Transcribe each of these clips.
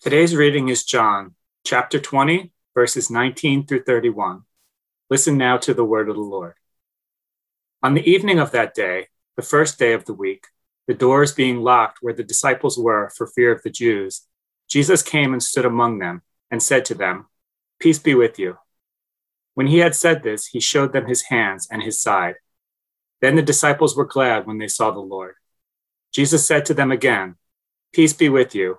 Today's reading is John, chapter 20, verses 19 through 31. Listen now to the word of the Lord. On the evening of that day, the first day of the week, the doors being locked where the disciples were for fear of the Jews, Jesus came and stood among them and said to them, Peace be with you. When he had said this, he showed them his hands and his side. Then the disciples were glad when they saw the Lord. Jesus said to them again, Peace be with you.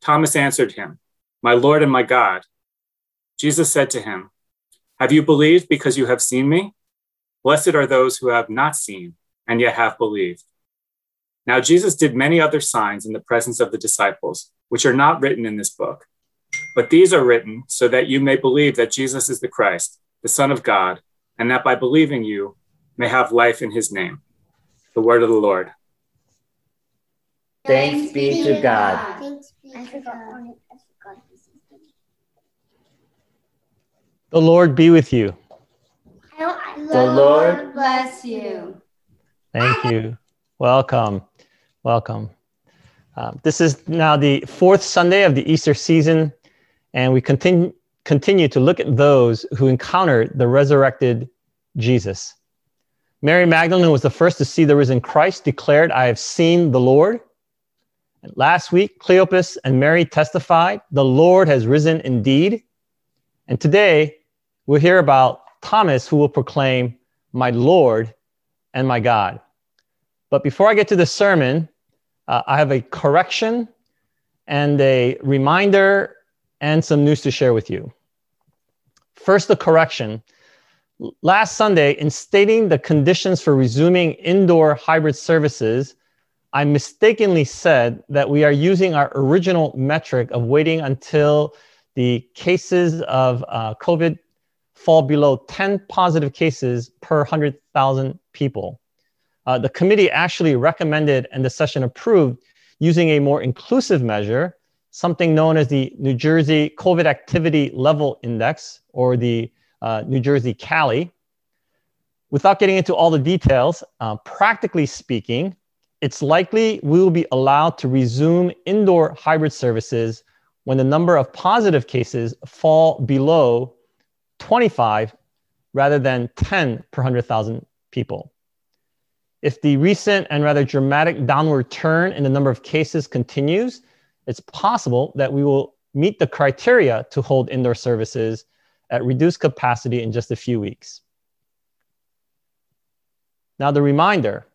Thomas answered him, My Lord and my God. Jesus said to him, Have you believed because you have seen me? Blessed are those who have not seen and yet have believed. Now, Jesus did many other signs in the presence of the disciples, which are not written in this book. But these are written so that you may believe that Jesus is the Christ, the Son of God, and that by believing you may have life in his name. The word of the Lord. Thanks be to God. The Lord be with you. The Lord bless you. Thank you. Welcome. Welcome. Uh, this is now the fourth Sunday of the Easter season, and we continue, continue to look at those who encountered the resurrected Jesus. Mary Magdalene was the first to see the risen Christ, declared, I have seen the Lord. Last week, Cleopas and Mary testified, the Lord has risen indeed. And today, we'll hear about Thomas, who will proclaim, My Lord and my God. But before I get to the sermon, uh, I have a correction and a reminder and some news to share with you. First, the correction. Last Sunday, in stating the conditions for resuming indoor hybrid services, I mistakenly said that we are using our original metric of waiting until the cases of uh, COVID fall below 10 positive cases per 100,000 people. Uh, the committee actually recommended and the session approved using a more inclusive measure, something known as the New Jersey COVID Activity Level Index or the uh, New Jersey CALI. Without getting into all the details, uh, practically speaking, it's likely we will be allowed to resume indoor hybrid services when the number of positive cases fall below 25 rather than 10 per 100,000 people. If the recent and rather dramatic downward turn in the number of cases continues, it's possible that we will meet the criteria to hold indoor services at reduced capacity in just a few weeks. Now, the reminder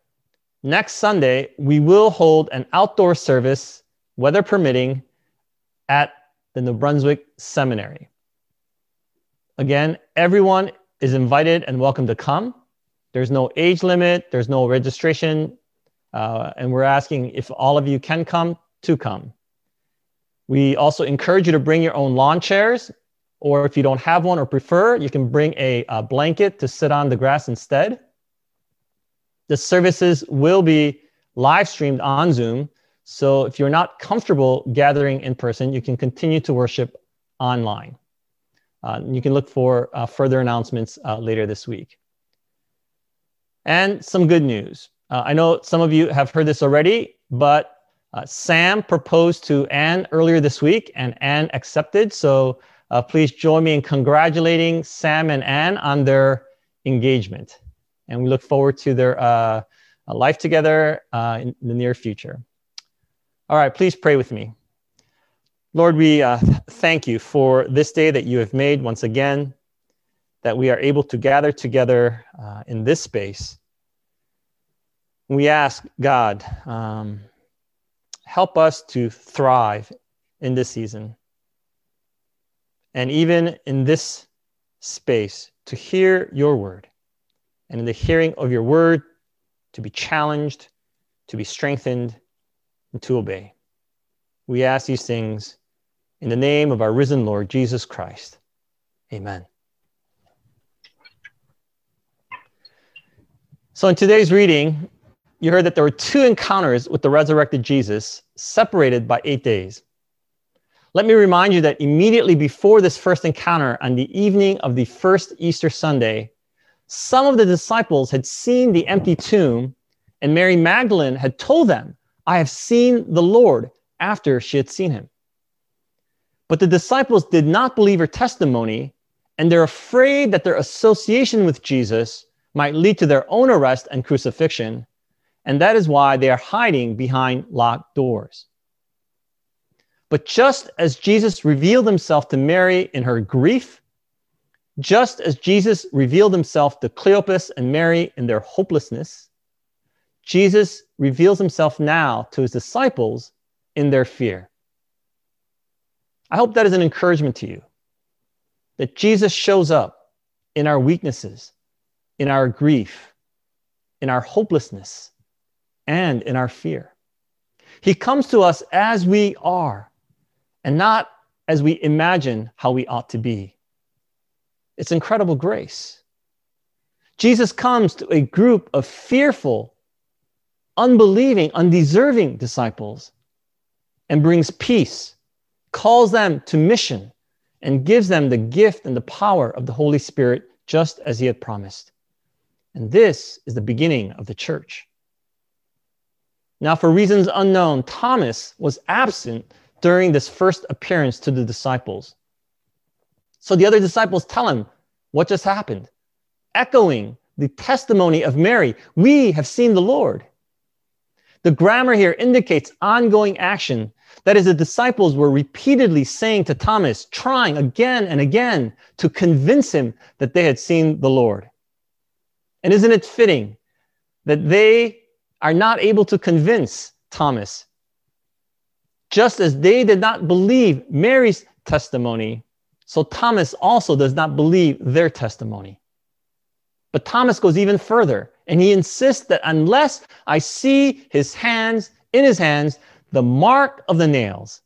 next Sunday, we will hold an outdoor service, weather permitting, at the New Brunswick Seminary. Again, everyone is invited and welcome to come. There's no age limit, there's no registration, uh, and we're asking if all of you can come to come. We also encourage you to bring your own lawn chairs, or if you don't have one or prefer, you can bring a, a blanket to sit on the grass instead. The services will be live streamed on Zoom. So if you're not comfortable gathering in person, you can continue to worship online. Uh, you can look for uh, further announcements uh, later this week. And some good news. Uh, I know some of you have heard this already, but uh, Sam proposed to Anne earlier this week, and Anne accepted. So uh, please join me in congratulating Sam and Anne on their engagement and we look forward to their uh, life together uh, in the near future. All right, please pray with me. Lord, we uh, thank you for this day that you have made once again, that we are able to gather together uh, in this space. We ask, God, um, help us to thrive in this season. And even in this space, to hear your word. And in the hearing of your word, to be challenged, to be strengthened, and to obey. We ask these things in the name of our risen Lord Jesus Christ. Amen. So, in today's reading, you heard that there were two encounters with the resurrected Jesus, separated by eight days. Let me remind you that immediately before this first encounter, on the evening of the first Easter Sunday, some of the disciples had seen the empty tomb, and Mary Magdalene had told them, I have seen the Lord after she had seen him. But the disciples did not believe her testimony, and they're afraid that their association with Jesus might lead to their own arrest and crucifixion. And that is why they are hiding behind locked doors. But just as Jesus revealed himself to Mary in her grief, just as Jesus revealed himself to Cleopas and Mary in their hopelessness, Jesus reveals himself now to his disciples in their fear. I hope that is an encouragement to you that Jesus shows up in our weaknesses, in our grief, in our hopelessness, and in our fear. He comes to us as we are and not as we imagine how we ought to be. It's incredible grace. Jesus comes to a group of fearful, unbelieving, undeserving disciples and brings peace calls them to mission, and gives them the gift and the power of the Holy Spirit, just as he had promised. And this is the beginning of the church. Now, for reasons unknown, Thomas was absent during this first appearance to the disciples. So the other disciples tell him what just happened, echoing the testimony of Mary We have seen the Lord. The grammar here indicates ongoing action that is, the disciples were repeatedly saying to Thomas, trying again and again to convince him that they had seen the Lord. And isn't it fitting that they are not able to convince Thomas? Just as they did not believe Mary's testimony, so Thomas also does not believe their testimony. But Thomas goes even further and he insists that unless I see his hands in his hands, the mark of the nails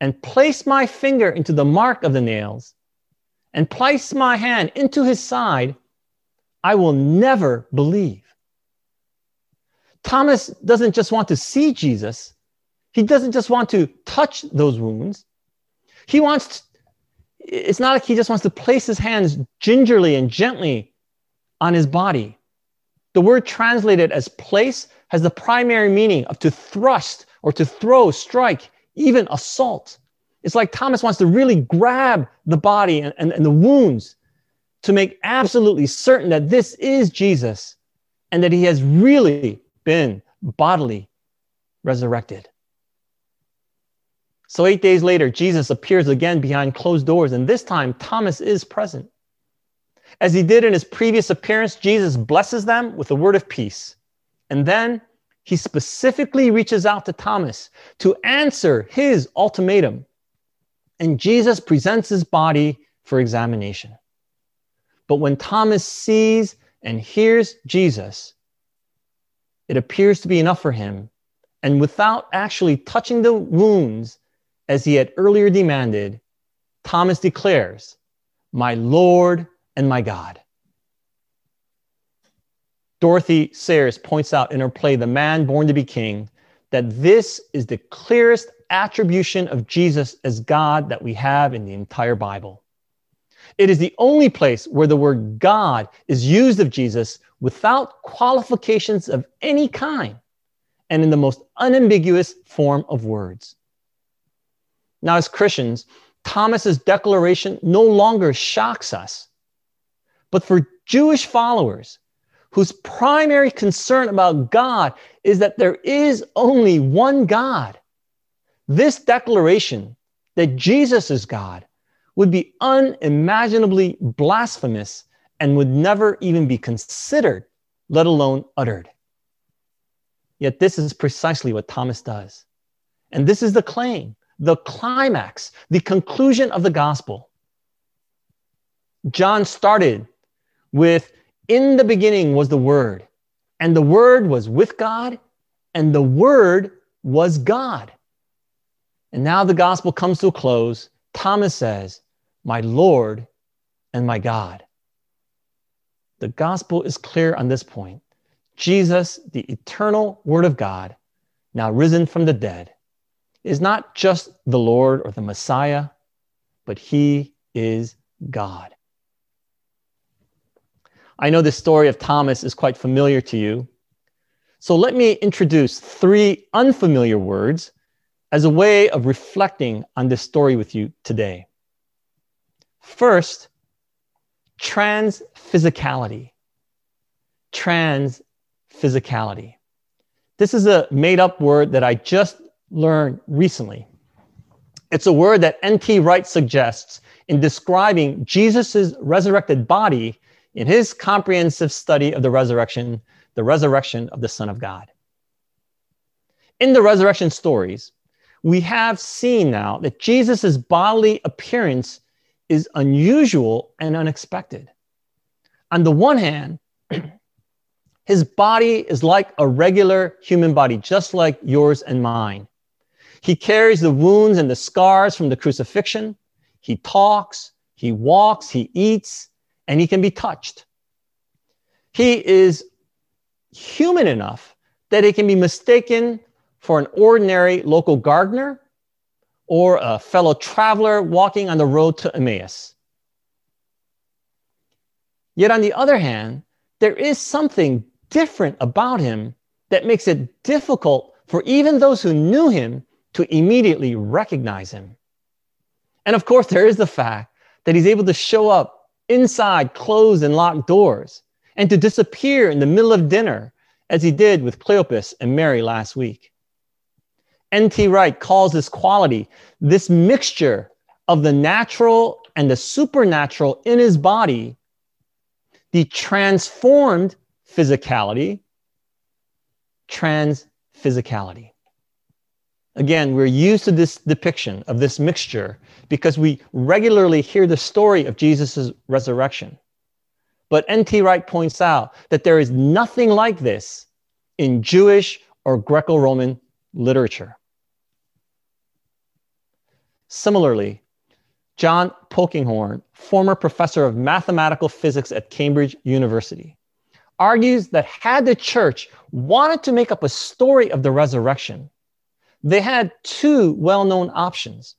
and place my finger into the mark of the nails and place my hand into his side, I will never believe. Thomas doesn't just want to see Jesus, he doesn't just want to touch those wounds. He wants, it's not like he just wants to place his hands gingerly and gently on his body. The word translated as place has the primary meaning of to thrust or to throw, strike, even assault. It's like Thomas wants to really grab the body and, and, and the wounds to make absolutely certain that this is Jesus and that he has really been bodily resurrected. So, eight days later, Jesus appears again behind closed doors, and this time Thomas is present. As he did in his previous appearance, Jesus blesses them with a word of peace. And then he specifically reaches out to Thomas to answer his ultimatum. And Jesus presents his body for examination. But when Thomas sees and hears Jesus, it appears to be enough for him. And without actually touching the wounds as he had earlier demanded, Thomas declares, My Lord and my God. Dorothy Sayers points out in her play, The Man Born to Be King, that this is the clearest attribution of Jesus as God that we have in the entire Bible. It is the only place where the word God is used of Jesus without qualifications of any kind and in the most unambiguous form of words. Now, as Christians, Thomas's declaration no longer shocks us. But for Jewish followers, whose primary concern about God is that there is only one God. This declaration that Jesus is God would be unimaginably blasphemous and would never even be considered, let alone uttered. Yet this is precisely what Thomas does. And this is the claim, the climax, the conclusion of the gospel. John started with In the beginning was the Word, and the Word was with God, and the Word was God. And now the gospel comes to a close. Thomas says, My Lord and my God. The gospel is clear on this point. Jesus, the eternal Word of God, now risen from the dead, is not just the Lord or the Messiah, but he is God. I know the story of Thomas is quite familiar to you. So let me introduce three unfamiliar words as a way of reflecting on this story with you today. First, transphysicality. Transphysicality. This is a made up word that I just learned recently. It's a word that N.T. Wright suggests in describing Jesus' resurrected body in his comprehensive study of the resurrection, the resurrection of the Son of God. In the resurrection stories, we have seen now that Jesus' bodily appearance is unusual and unexpected. On the one hand, his body is like a regular human body, just like yours and mine. He carries the wounds and the scars from the crucifixion. He talks, he walks, he eats, and he can be touched. He is human enough that he can be mistaken for an ordinary local gardener or a fellow traveler walking on the road to Emmaus. Yet, on the other hand, there is something different about him that makes it difficult for even those who knew him to immediately recognize him. And of course, there is the fact that he's able to show up inside closed and locked doors and to disappear in the middle of dinner, as he did with Cleopas and Mary last week. N.T. Wright calls this quality, this mixture of the natural and the supernatural in his body, the transformed physicality, transphysicality. Again, we're used to this depiction of this mixture because we regularly hear the story of Jesus' resurrection. But N.T. Wright points out that there is nothing like this in Jewish or Greco Roman literature. Similarly, John Polkinghorne, former professor of mathematical physics at Cambridge University, argues that had the church wanted to make up a story of the resurrection, they had two well known options.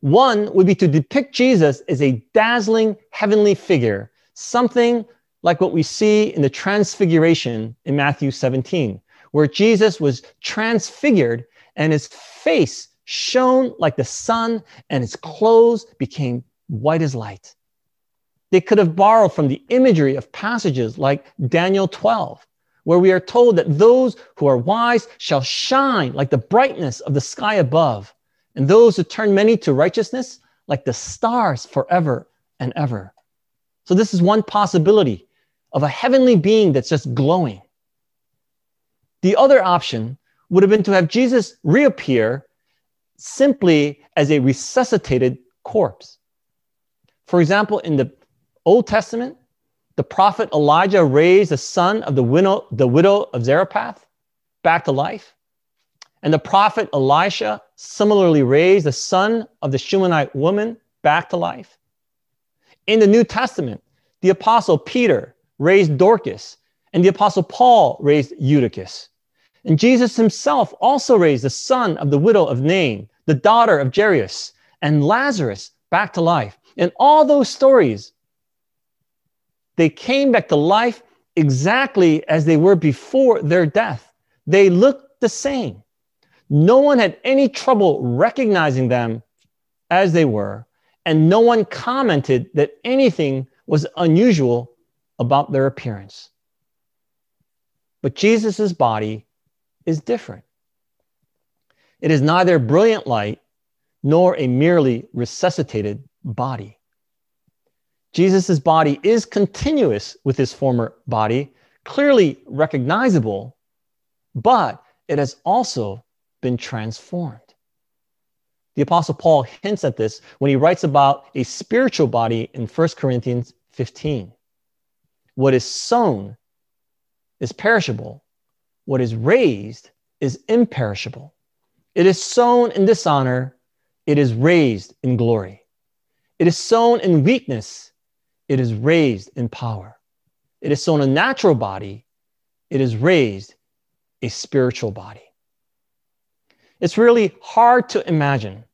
One would be to depict Jesus as a dazzling heavenly figure, something like what we see in the transfiguration in Matthew 17, where Jesus was transfigured and his face shone like the sun and his clothes became white as light. They could have borrowed from the imagery of passages like Daniel 12, where we are told that those who are wise shall shine like the brightness of the sky above and those who turn many to righteousness like the stars forever and ever. So, this is one possibility of a heavenly being that's just glowing. The other option would have been to have Jesus reappear simply as a resuscitated corpse. For example, in the Old Testament, the prophet Elijah raised the son of the widow, the widow of Zarephath back to life. And the prophet Elisha similarly raised the son of the Shunammite woman back to life. In the New Testament, the apostle Peter raised Dorcas, and the apostle Paul raised Eutychus. And Jesus himself also raised the son of the widow of Nain, the daughter of Jairus, and Lazarus back to life. In all those stories, they came back to life exactly as they were before their death. They looked the same. No one had any trouble recognizing them as they were, and no one commented that anything was unusual about their appearance. But Jesus' body is different. It is neither brilliant light nor a merely resuscitated body. Jesus' body is continuous with his former body, clearly recognizable, but it has also been transformed. The Apostle Paul hints at this when he writes about a spiritual body in 1 Corinthians 15. What is sown is perishable, what is raised is imperishable. It is sown in dishonor, it is raised in glory. It is sown in weakness, it is raised in power. It is sown a natural body, it is raised a spiritual body. It's really hard to imagine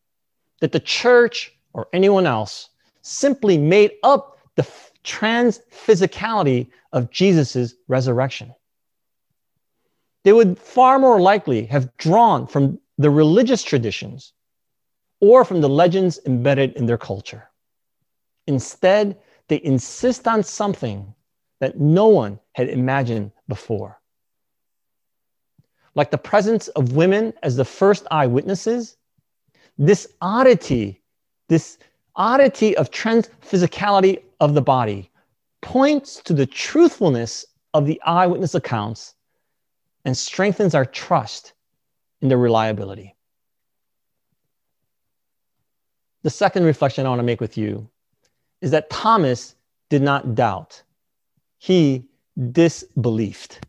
that the church or anyone else simply made up the trans physicality of Jesus' resurrection. They would far more likely have drawn from the religious traditions or from the legends embedded in their culture. Instead, they insist on something that no one had imagined before. Like the presence of women as the first eyewitnesses, this oddity, this oddity of trans physicality of the body points to the truthfulness of the eyewitness accounts and strengthens our trust in their reliability. The second reflection I want to make with you is that Thomas did not doubt, he disbelieved.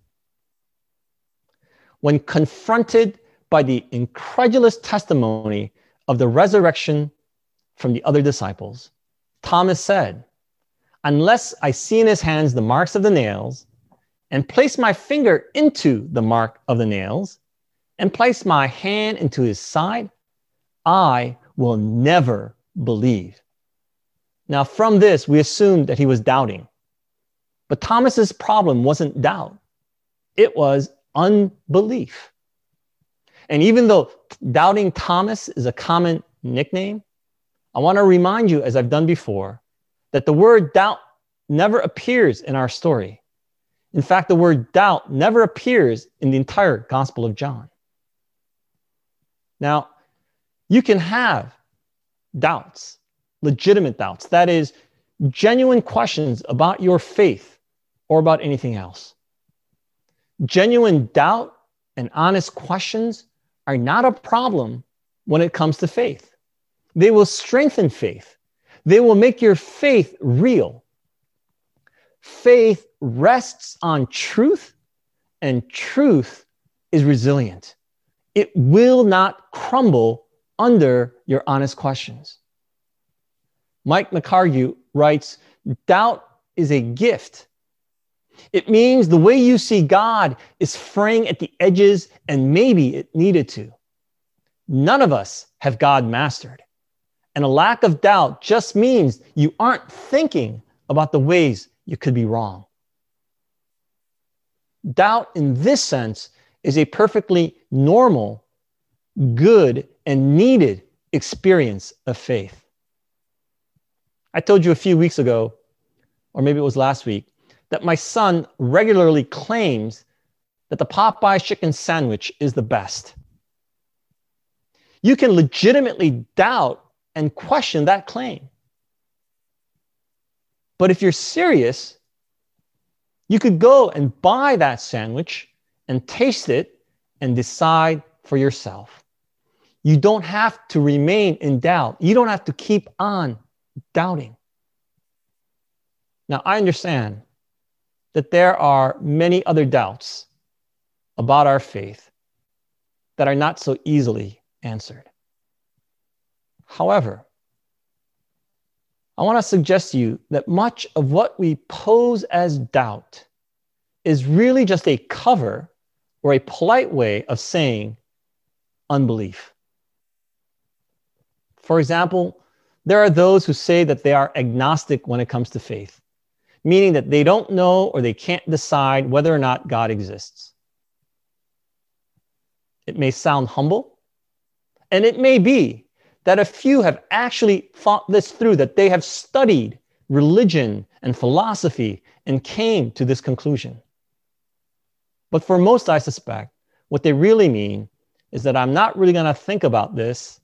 When confronted by the incredulous testimony of the resurrection from the other disciples, Thomas said, Unless I see in his hands the marks of the nails, and place my finger into the mark of the nails, and place my hand into his side, I will never believe. Now, from this, we assumed that he was doubting. But Thomas's problem wasn't doubt, it was unbelief. And even though doubting Thomas is a common nickname, I want to remind you, as I've done before, that the word doubt never appears in our story. In fact, the word doubt never appears in the entire Gospel of John. Now, you can have doubts, legitimate doubts. That is, genuine questions about your faith or about anything else. Genuine doubt and honest questions are not a problem when it comes to faith. They will strengthen faith, they will make your faith real. Faith rests on truth, and truth is resilient. It will not crumble under your honest questions. Mike McHargue writes Doubt is a gift. It means the way you see God is fraying at the edges, and maybe it needed to. None of us have God mastered. And a lack of doubt just means you aren't thinking about the ways you could be wrong. Doubt, in this sense, is a perfectly normal, good, and needed experience of faith. I told you a few weeks ago, or maybe it was last week, that my son regularly claims that the Popeyes chicken sandwich is the best. You can legitimately doubt and question that claim. But if you're serious, you could go and buy that sandwich and taste it and decide for yourself. You don't have to remain in doubt. You don't have to keep on doubting. Now, I understand that there are many other doubts about our faith that are not so easily answered. However, I want to suggest to you that much of what we pose as doubt is really just a cover or a polite way of saying unbelief. For example, there are those who say that they are agnostic when it comes to faith, meaning that they don't know or they can't decide whether or not God exists. It may sound humble, and it may be that a few have actually thought this through, that they have studied religion and philosophy and came to this conclusion. But for most, I suspect, what they really mean is that I'm not really going to think about this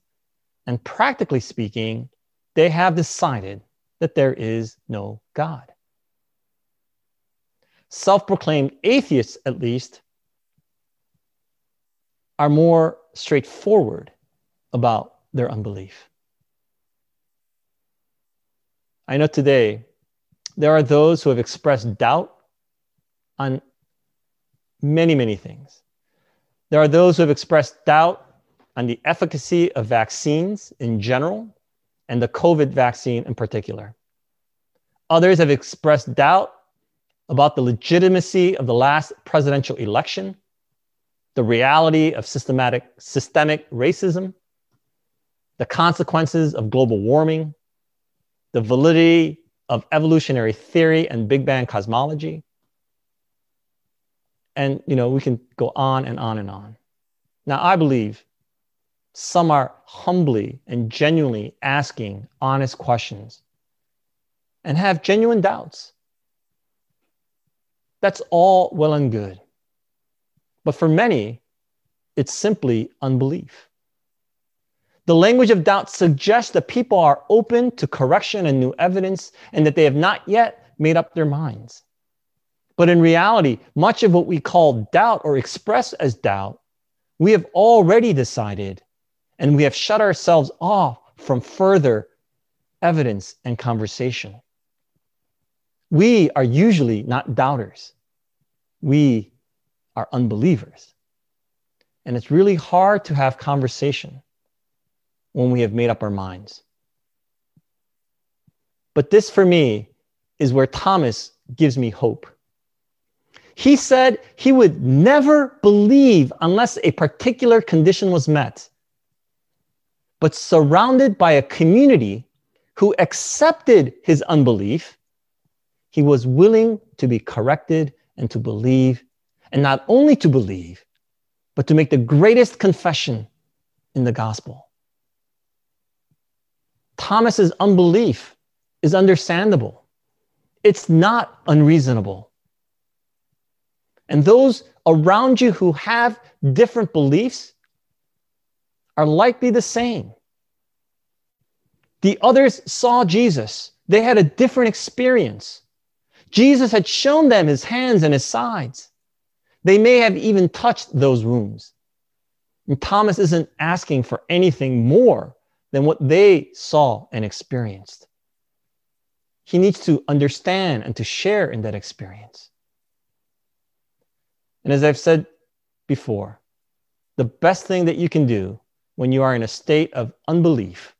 And practically speaking, they have decided that there is no God. Self proclaimed atheists, at least, are more straightforward about their unbelief. I know today there are those who have expressed doubt on many, many things. There are those who have expressed doubt on the efficacy of vaccines in general and the COVID vaccine in particular. Others have expressed doubt about the legitimacy of the last presidential election, the reality of systematic, systemic racism, the consequences of global warming, the validity of evolutionary theory and Big Bang cosmology. And you know, we can go on and on and on. Now, I believe some are humbly and genuinely asking honest questions and have genuine doubts. That's all well and good. But for many, it's simply unbelief. The language of doubt suggests that people are open to correction and new evidence and that they have not yet made up their minds. But in reality, much of what we call doubt or express as doubt, we have already decided and we have shut ourselves off from further evidence and conversation. We are usually not doubters, we are unbelievers. And it's really hard to have conversation when we have made up our minds. But this, for me, is where Thomas gives me hope. He said he would never believe unless a particular condition was met. But surrounded by a community who accepted his unbelief, he was willing to be corrected and to believe, and not only to believe, but to make the greatest confession in the gospel. Thomas's unbelief is understandable. It's not unreasonable. And those around you who have different beliefs are likely the same. The others saw Jesus. They had a different experience. Jesus had shown them his hands and his sides. They may have even touched those wounds. And Thomas isn't asking for anything more than what they saw and experienced. He needs to understand and to share in that experience. And as I've said before, the best thing that you can do when you are in a state of unbelief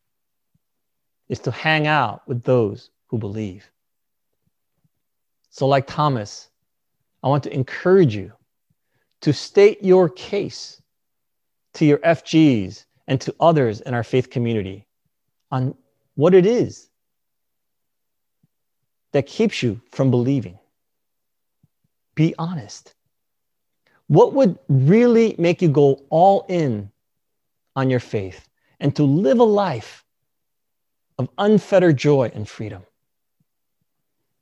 is to hang out with those who believe. So, like Thomas, I want to encourage you to state your case to your FGs and to others in our faith community on what it is that keeps you from believing. Be honest. What would really make you go all in on your faith and to live a life of unfettered joy and freedom?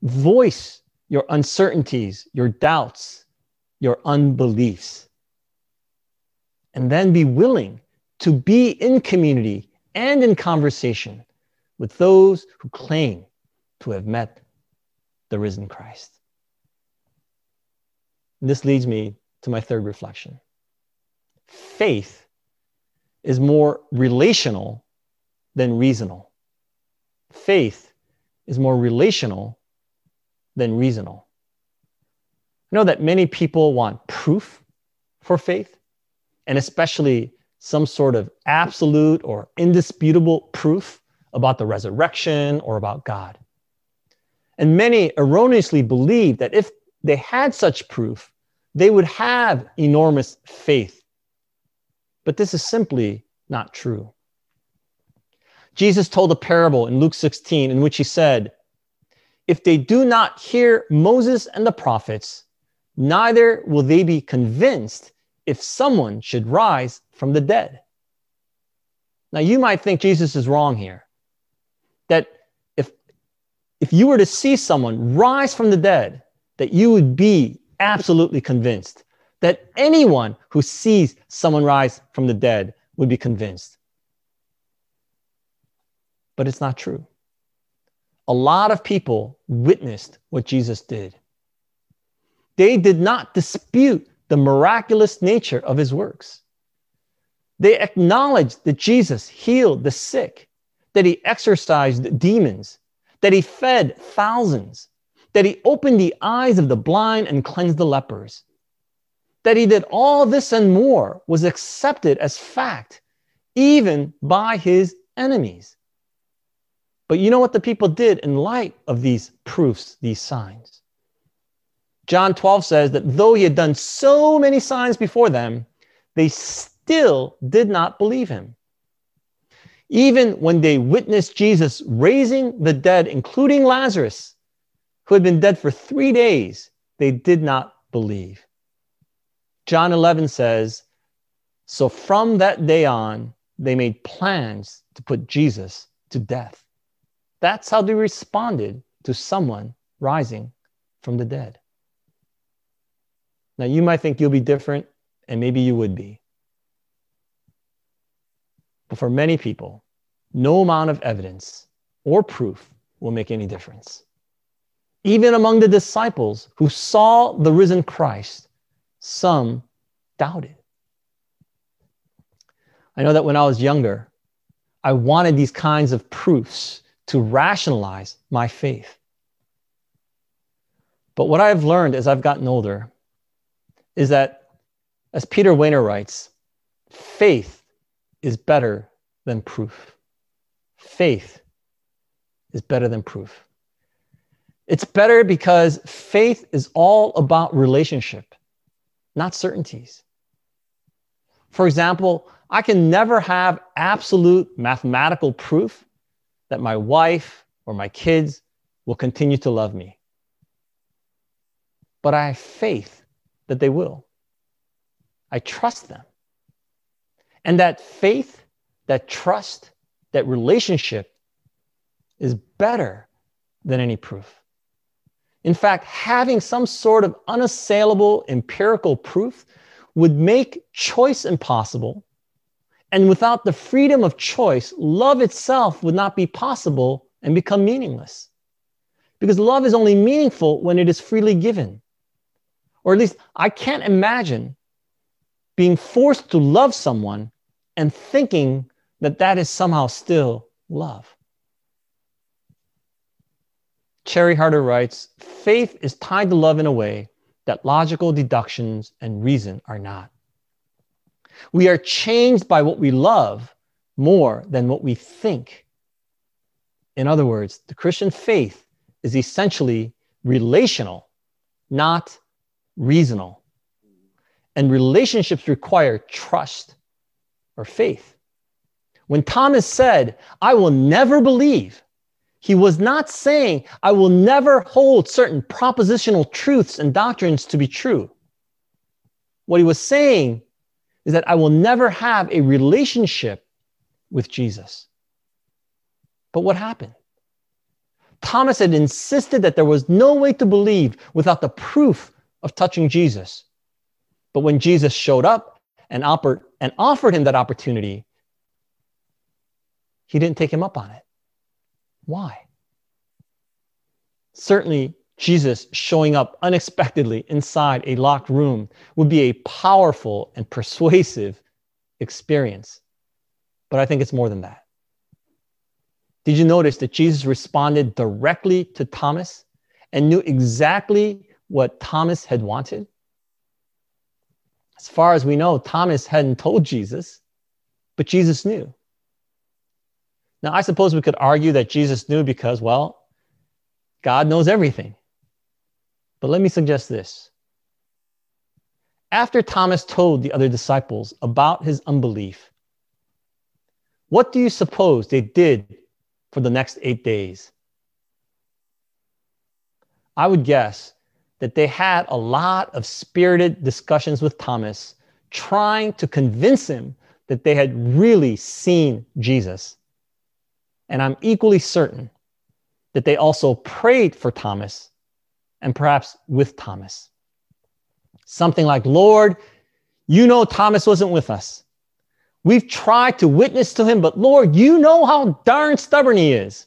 Voice your uncertainties, your doubts, your unbeliefs. And then be willing to be in community and in conversation with those who claim to have met the risen Christ. And this leads me to my third reflection. Faith is more relational than reasonable. Faith is more relational than reasonable. I know that many people want proof for faith, and especially some sort of absolute or indisputable proof about the resurrection or about God. And many erroneously believe that if they had such proof, they would have enormous faith. But this is simply not true. Jesus told a parable in Luke 16 in which he said, If they do not hear Moses and the prophets, neither will they be convinced if someone should rise from the dead. Now, you might think Jesus is wrong here. That if, if you were to see someone rise from the dead, that you would be absolutely convinced. That anyone who sees someone rise from the dead would be convinced. but it's not true. A lot of people witnessed what Jesus did. They did not dispute the miraculous nature of his works. They acknowledged that Jesus healed the sick, that he exorcised demons, that he fed thousands, that he opened the eyes of the blind and cleansed the lepers. That he did all this and more was accepted as fact, even by his enemies. But you know what the people did in light of these proofs, these signs? John 12 says that though he had done so many signs before them, they still did not believe him. Even when they witnessed Jesus raising the dead, including Lazarus, who had been dead for three days, they did not believe. John 11 says, So from that day on, they made plans to put Jesus to death. That's how they responded to someone rising from the dead. Now, you might think you'll be different, and maybe you would be. But for many people, no amount of evidence or proof will make any difference. Even among the disciples who saw the risen Christ, some doubted. I know that when I was younger, I wanted these kinds of proofs to rationalize my faith. But what I've learned as I've gotten older is that, as Peter Wehner writes, faith is better than proof. Faith is better than proof. It's better because faith is all about relationship, not certainties. For example, I can never have absolute mathematical proof that my wife or my kids will continue to love me. But I have faith that they will. I trust them. And that faith, that trust, that relationship is better than any proof. In fact, having some sort of unassailable empirical proof would make choice impossible. And without the freedom of choice, love itself would not be possible and become meaningless. Because love is only meaningful when it is freely given. Or at least I can't imagine being forced to love someone and thinking that that is somehow still love. Cherie Harder writes Faith is tied to love in a way that logical deductions and reason are not. We are changed by what we love more than what we think. In other words, the Christian faith is essentially relational, not reasonable. And relationships require trust or faith. When Thomas said, I will never believe, he was not saying, I will never hold certain propositional truths and doctrines to be true. What he was saying is that I will never have a relationship with Jesus. But what happened? Thomas had insisted that there was no way to believe without the proof of touching Jesus. But when Jesus showed up and offered, and offered him that opportunity, he didn't take him up on it. Why? Certainly, Jesus showing up unexpectedly inside a locked room would be a powerful and persuasive experience. But I think it's more than that. Did you notice that Jesus responded directly to Thomas and knew exactly what Thomas had wanted? As far as we know, Thomas hadn't told Jesus, but Jesus knew. Now, I suppose we could argue that Jesus knew because, well, God knows everything. But let me suggest this. After Thomas told the other disciples about his unbelief, what do you suppose they did for the next eight days? I would guess that they had a lot of spirited discussions with Thomas, trying to convince him that they had really seen Jesus and I'm equally certain that they also prayed for Thomas and perhaps with Thomas. Something like, Lord, you know Thomas wasn't with us. We've tried to witness to him, but Lord, you know how darn stubborn he is.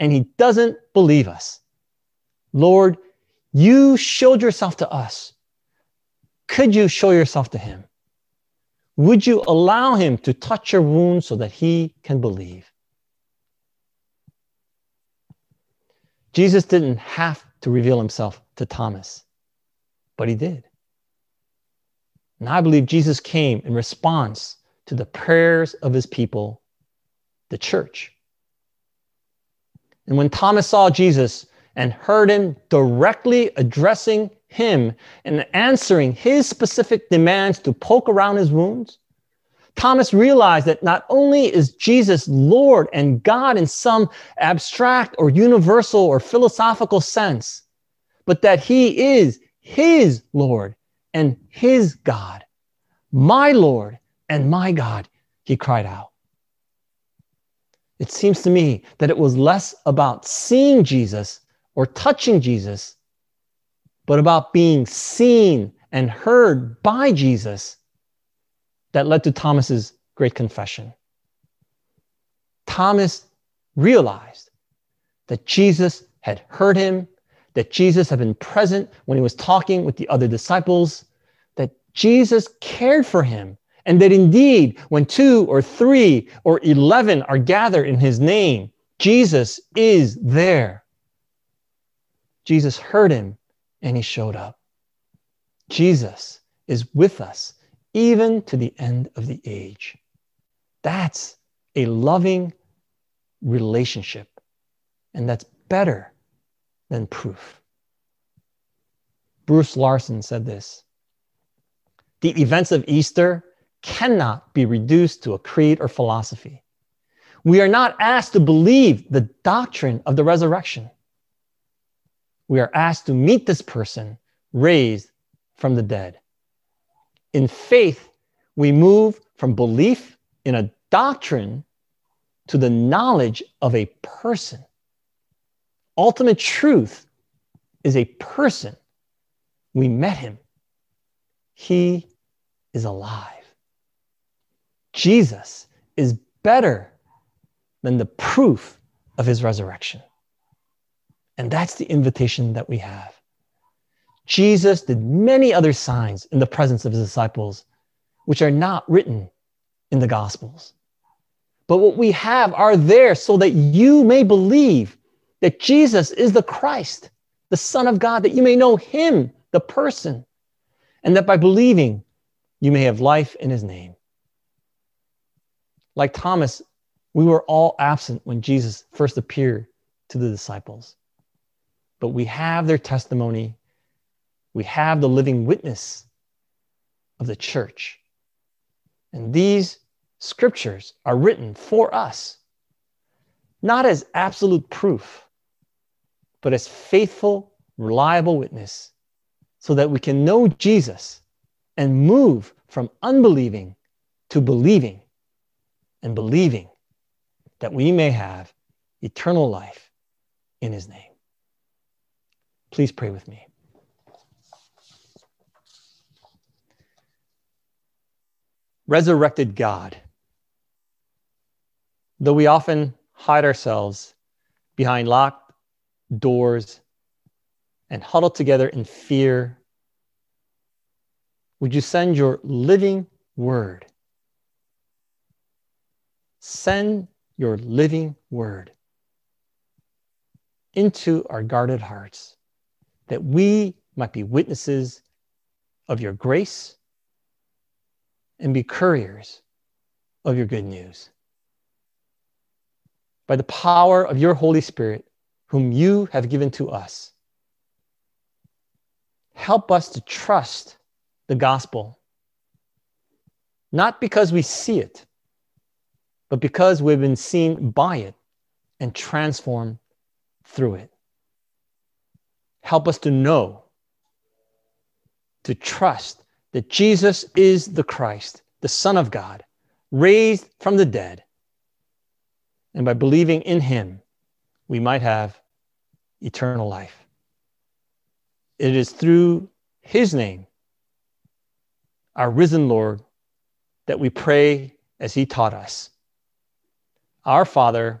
And he doesn't believe us. Lord, you showed yourself to us. Could you show yourself to him? Would you allow him to touch your wounds so that he can believe? Jesus didn't have to reveal himself to Thomas, but he did. And I believe Jesus came in response to the prayers of his people, the church. And when Thomas saw Jesus and heard him directly addressing him and answering his specific demands to poke around his wounds, Thomas realized that not only is Jesus Lord and God in some abstract or universal or philosophical sense, but that he is his Lord and his God, my Lord and my God, he cried out. It seems to me that it was less about seeing Jesus or touching Jesus, but about being seen and heard by Jesus that led to Thomas's great confession. Thomas realized that Jesus had heard him, that Jesus had been present when he was talking with the other disciples, that Jesus cared for him, and that indeed, when two or three or 11 are gathered in his name, Jesus is there. Jesus heard him and he showed up. Jesus is with us even to the end of the age. That's a loving relationship, and that's better than proof. Bruce Larson said this The events of Easter cannot be reduced to a creed or philosophy. We are not asked to believe the doctrine of the resurrection. We are asked to meet this person raised from the dead. In faith, we move from belief in a doctrine to the knowledge of a person. Ultimate truth is a person. We met him. He is alive. Jesus is better than the proof of his resurrection. And that's the invitation that we have. Jesus did many other signs in the presence of his disciples, which are not written in the Gospels. But what we have are there so that you may believe that Jesus is the Christ, the Son of God, that you may know him, the person, and that by believing, you may have life in his name. Like Thomas, we were all absent when Jesus first appeared to the disciples. But we have their testimony we have the living witness of the church. And these scriptures are written for us, not as absolute proof, but as faithful, reliable witness, so that we can know Jesus and move from unbelieving to believing and believing that we may have eternal life in his name. Please pray with me. Resurrected God. Though we often hide ourselves behind locked doors and huddle together in fear, would you send your living word? Send your living word into our guarded hearts that we might be witnesses of your grace and be couriers of your good news. By the power of your Holy Spirit, whom you have given to us, help us to trust the gospel, not because we see it, but because we've been seen by it and transformed through it. Help us to know, to trust, that Jesus is the Christ, the Son of God, raised from the dead. And by believing in him, we might have eternal life. It is through his name, our risen Lord, that we pray as he taught us. Our Father,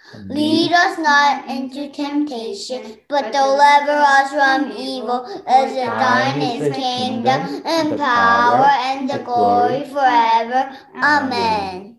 Lead us not into temptation, but deliver us from evil. As the thine is kingdom, and power, and the glory forever. Amen.